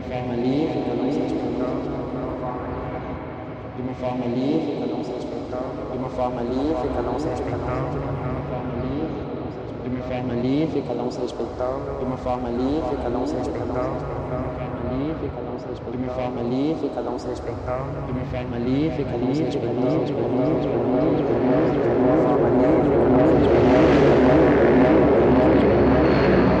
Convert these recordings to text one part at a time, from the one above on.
uma forma livre, cada um se respeitando, de uma forma livre, cada um se respeitando, de uma forma livre, cada um se respeitando, de uma forma livre, cada um se respeitando, de uma forma livre, cada um se respeitando de uma forma livre, cada um se respeitando, de uma forma livre, cada um se respeitando, de uma forma livre, cada um se respeitando.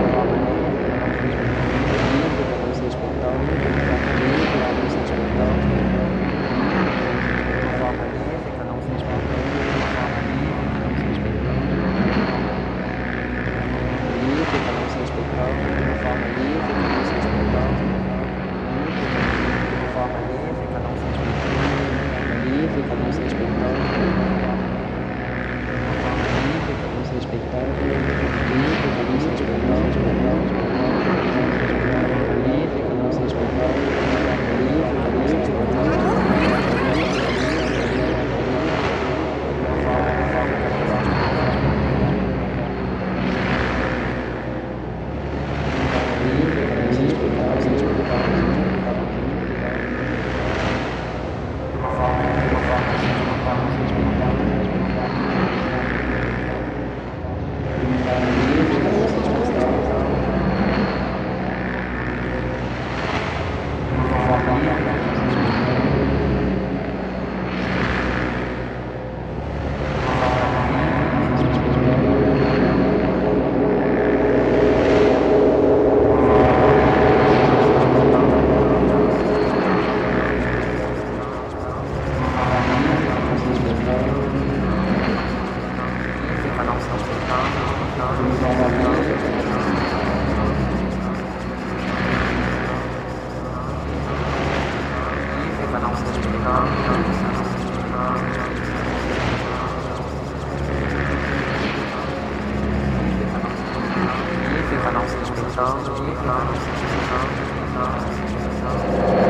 sensação, sensação, sensação, sensação, sensação.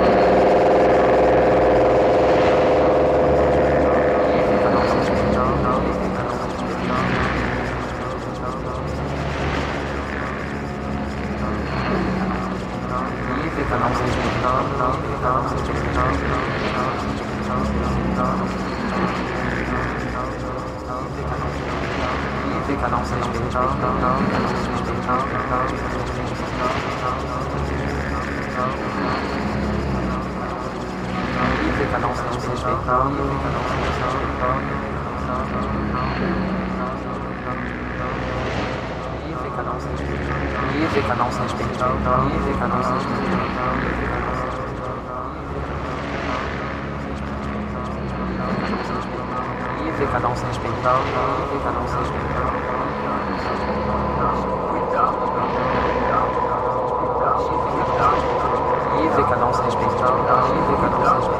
Music announcement. Music announcement. Fica não se respeitando, fica não se respeitando. E fica não se.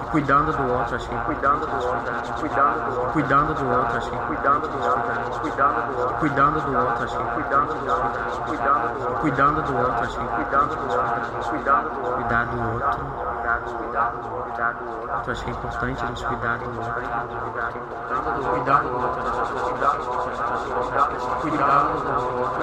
E cuidando do outro, assim. Cuidando do outro, cuidando do outro, Cuidando do outro, assim. cuidando do outro, cuidando do outro, Cuidando do outro, assim. cuidando do outro, cuidando do outro, Cuidando do outro, assim. cuidando do outro, cuidando do outro, Cuidar do outro. Cuidado, cuidado, cuidado do outro. Eu acho que é importante nos cuidar do outro. Cuidado do outro, cuidado do outro, cuidado do outro, cuidado do outro,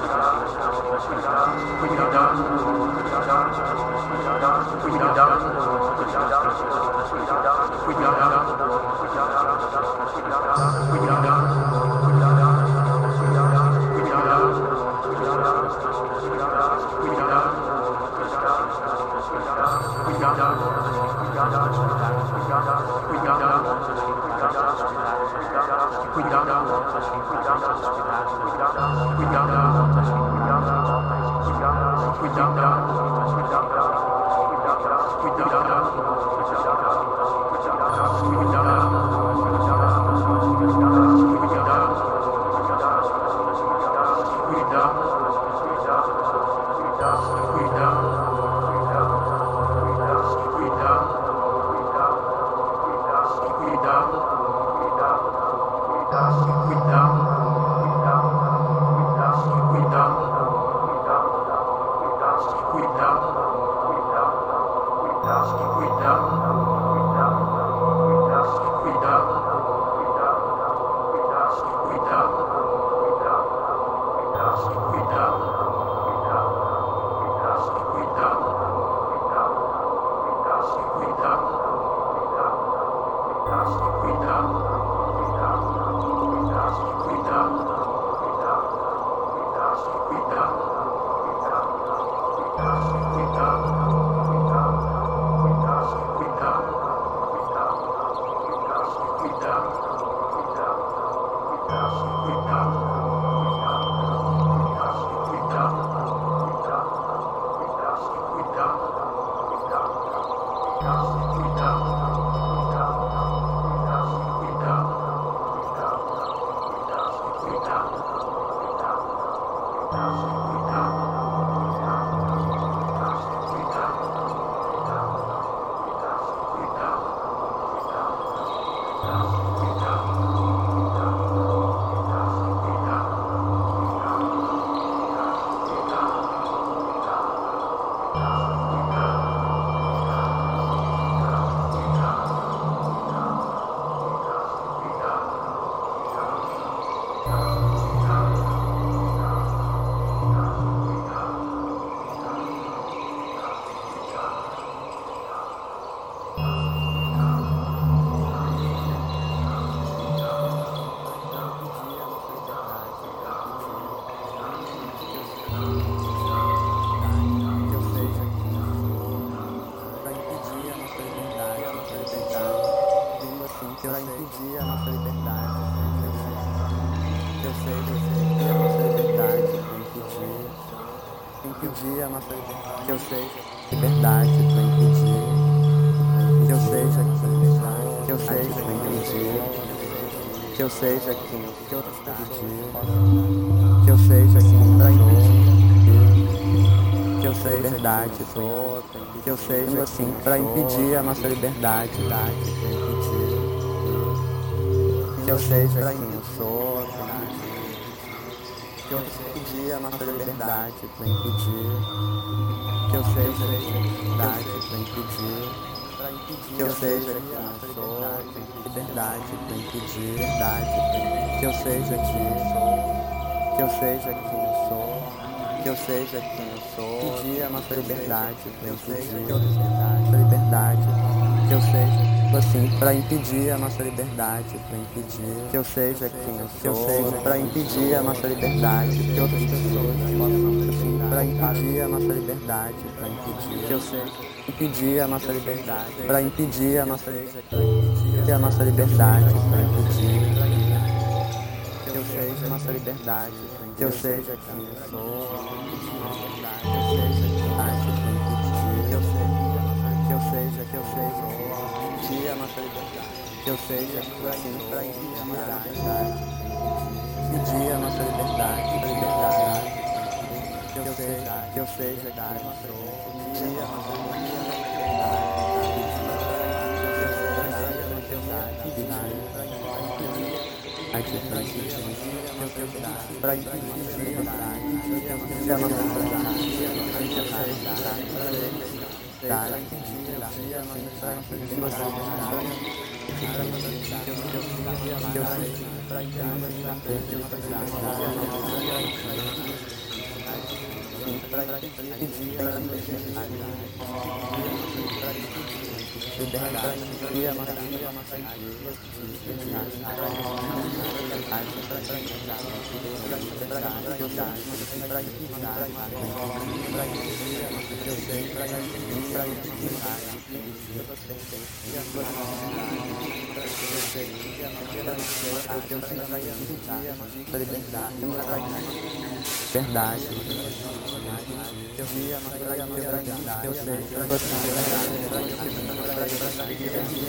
Cuidado. Para seja liberdade para impedir, que eu seja liberdade, que eu seja para impedir, que eu seja quem eu impedir, que eu seja quem para impedir. Que eu seja sou, que eu seja assim para impedir a nossa liberdade, que eu seja quem que eu impedir a nossa liberdade, para impedir que eu seja liberdade, para impedir que eu seja quem eu sou, liberdade, para impedir verdade, que eu seja quem eu sou, que eu seja quem eu sou, que eu seja quem eu sou, pedir a nossa liberdade, para impedir a liberdade, que eu seja assim, para impedir a nossa liberdade, para impedir que eu seja quem eu sou, que eu seja, para impedir a nossa liberdade, que outras pessoas possam, assim, para impedir a nossa liberdade, para impedir que eu seja, impedir a nossa liberdade, para impedir a nossa, impedir a nossa liberdade, para impedir que eu seja a nossa liberdade, que eu seja quem eu sou, que eu seja que eu seja, que eu seja, que eu seja, impedir a nossa liberdade, que eu seja assim para impedir a a nossa liberdade, liberdade, que eu seja, que eu seja, que eu sou, impedir a nossa liberdade, para impedir a nossa Verdade. Eu a nossa liberdade. Eu sei. E a nossa liberdade. Que eu sei, que eu sei, pra que sei, que eu sei, dia, pra arte, pra dia, que eu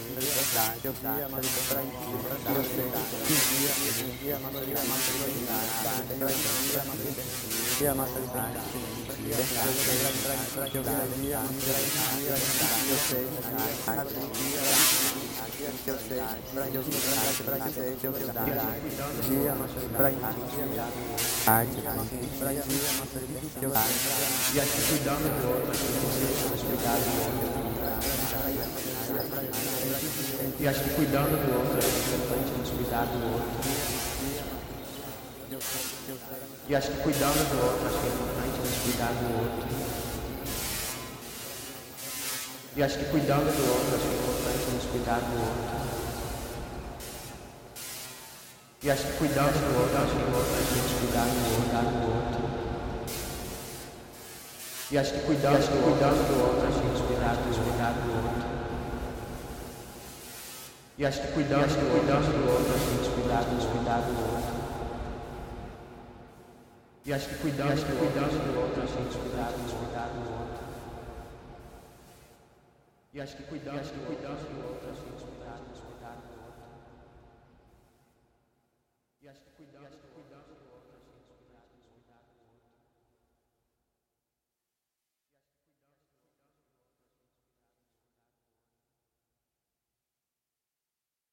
E acho que cuidando do outro, acho que você cuidar do outro. E acho que cuidando do outro, é importante nos cuidar do outro. E acho que cuidando do outro, acho que é importante nos cuidar do outro. E acho que cuidando do outro, acho que é importante nos cuidar do outro. E acho que cuidando do outro, acho que é importante nos cuidar do outro. E acho que cuidando, do outro, acho que nos cuidar, nos cuidar do outro. E acho que cuidando, acho que cuidando do outro, que nos cuidar, nos cuidar do outro. E acho que cuidando, acho que cuidando do outro, que nos cuidar, nos cuidar do outro. E acho que cuidando, acho que cuidando do outro, cuidar, nos cuidar do outro.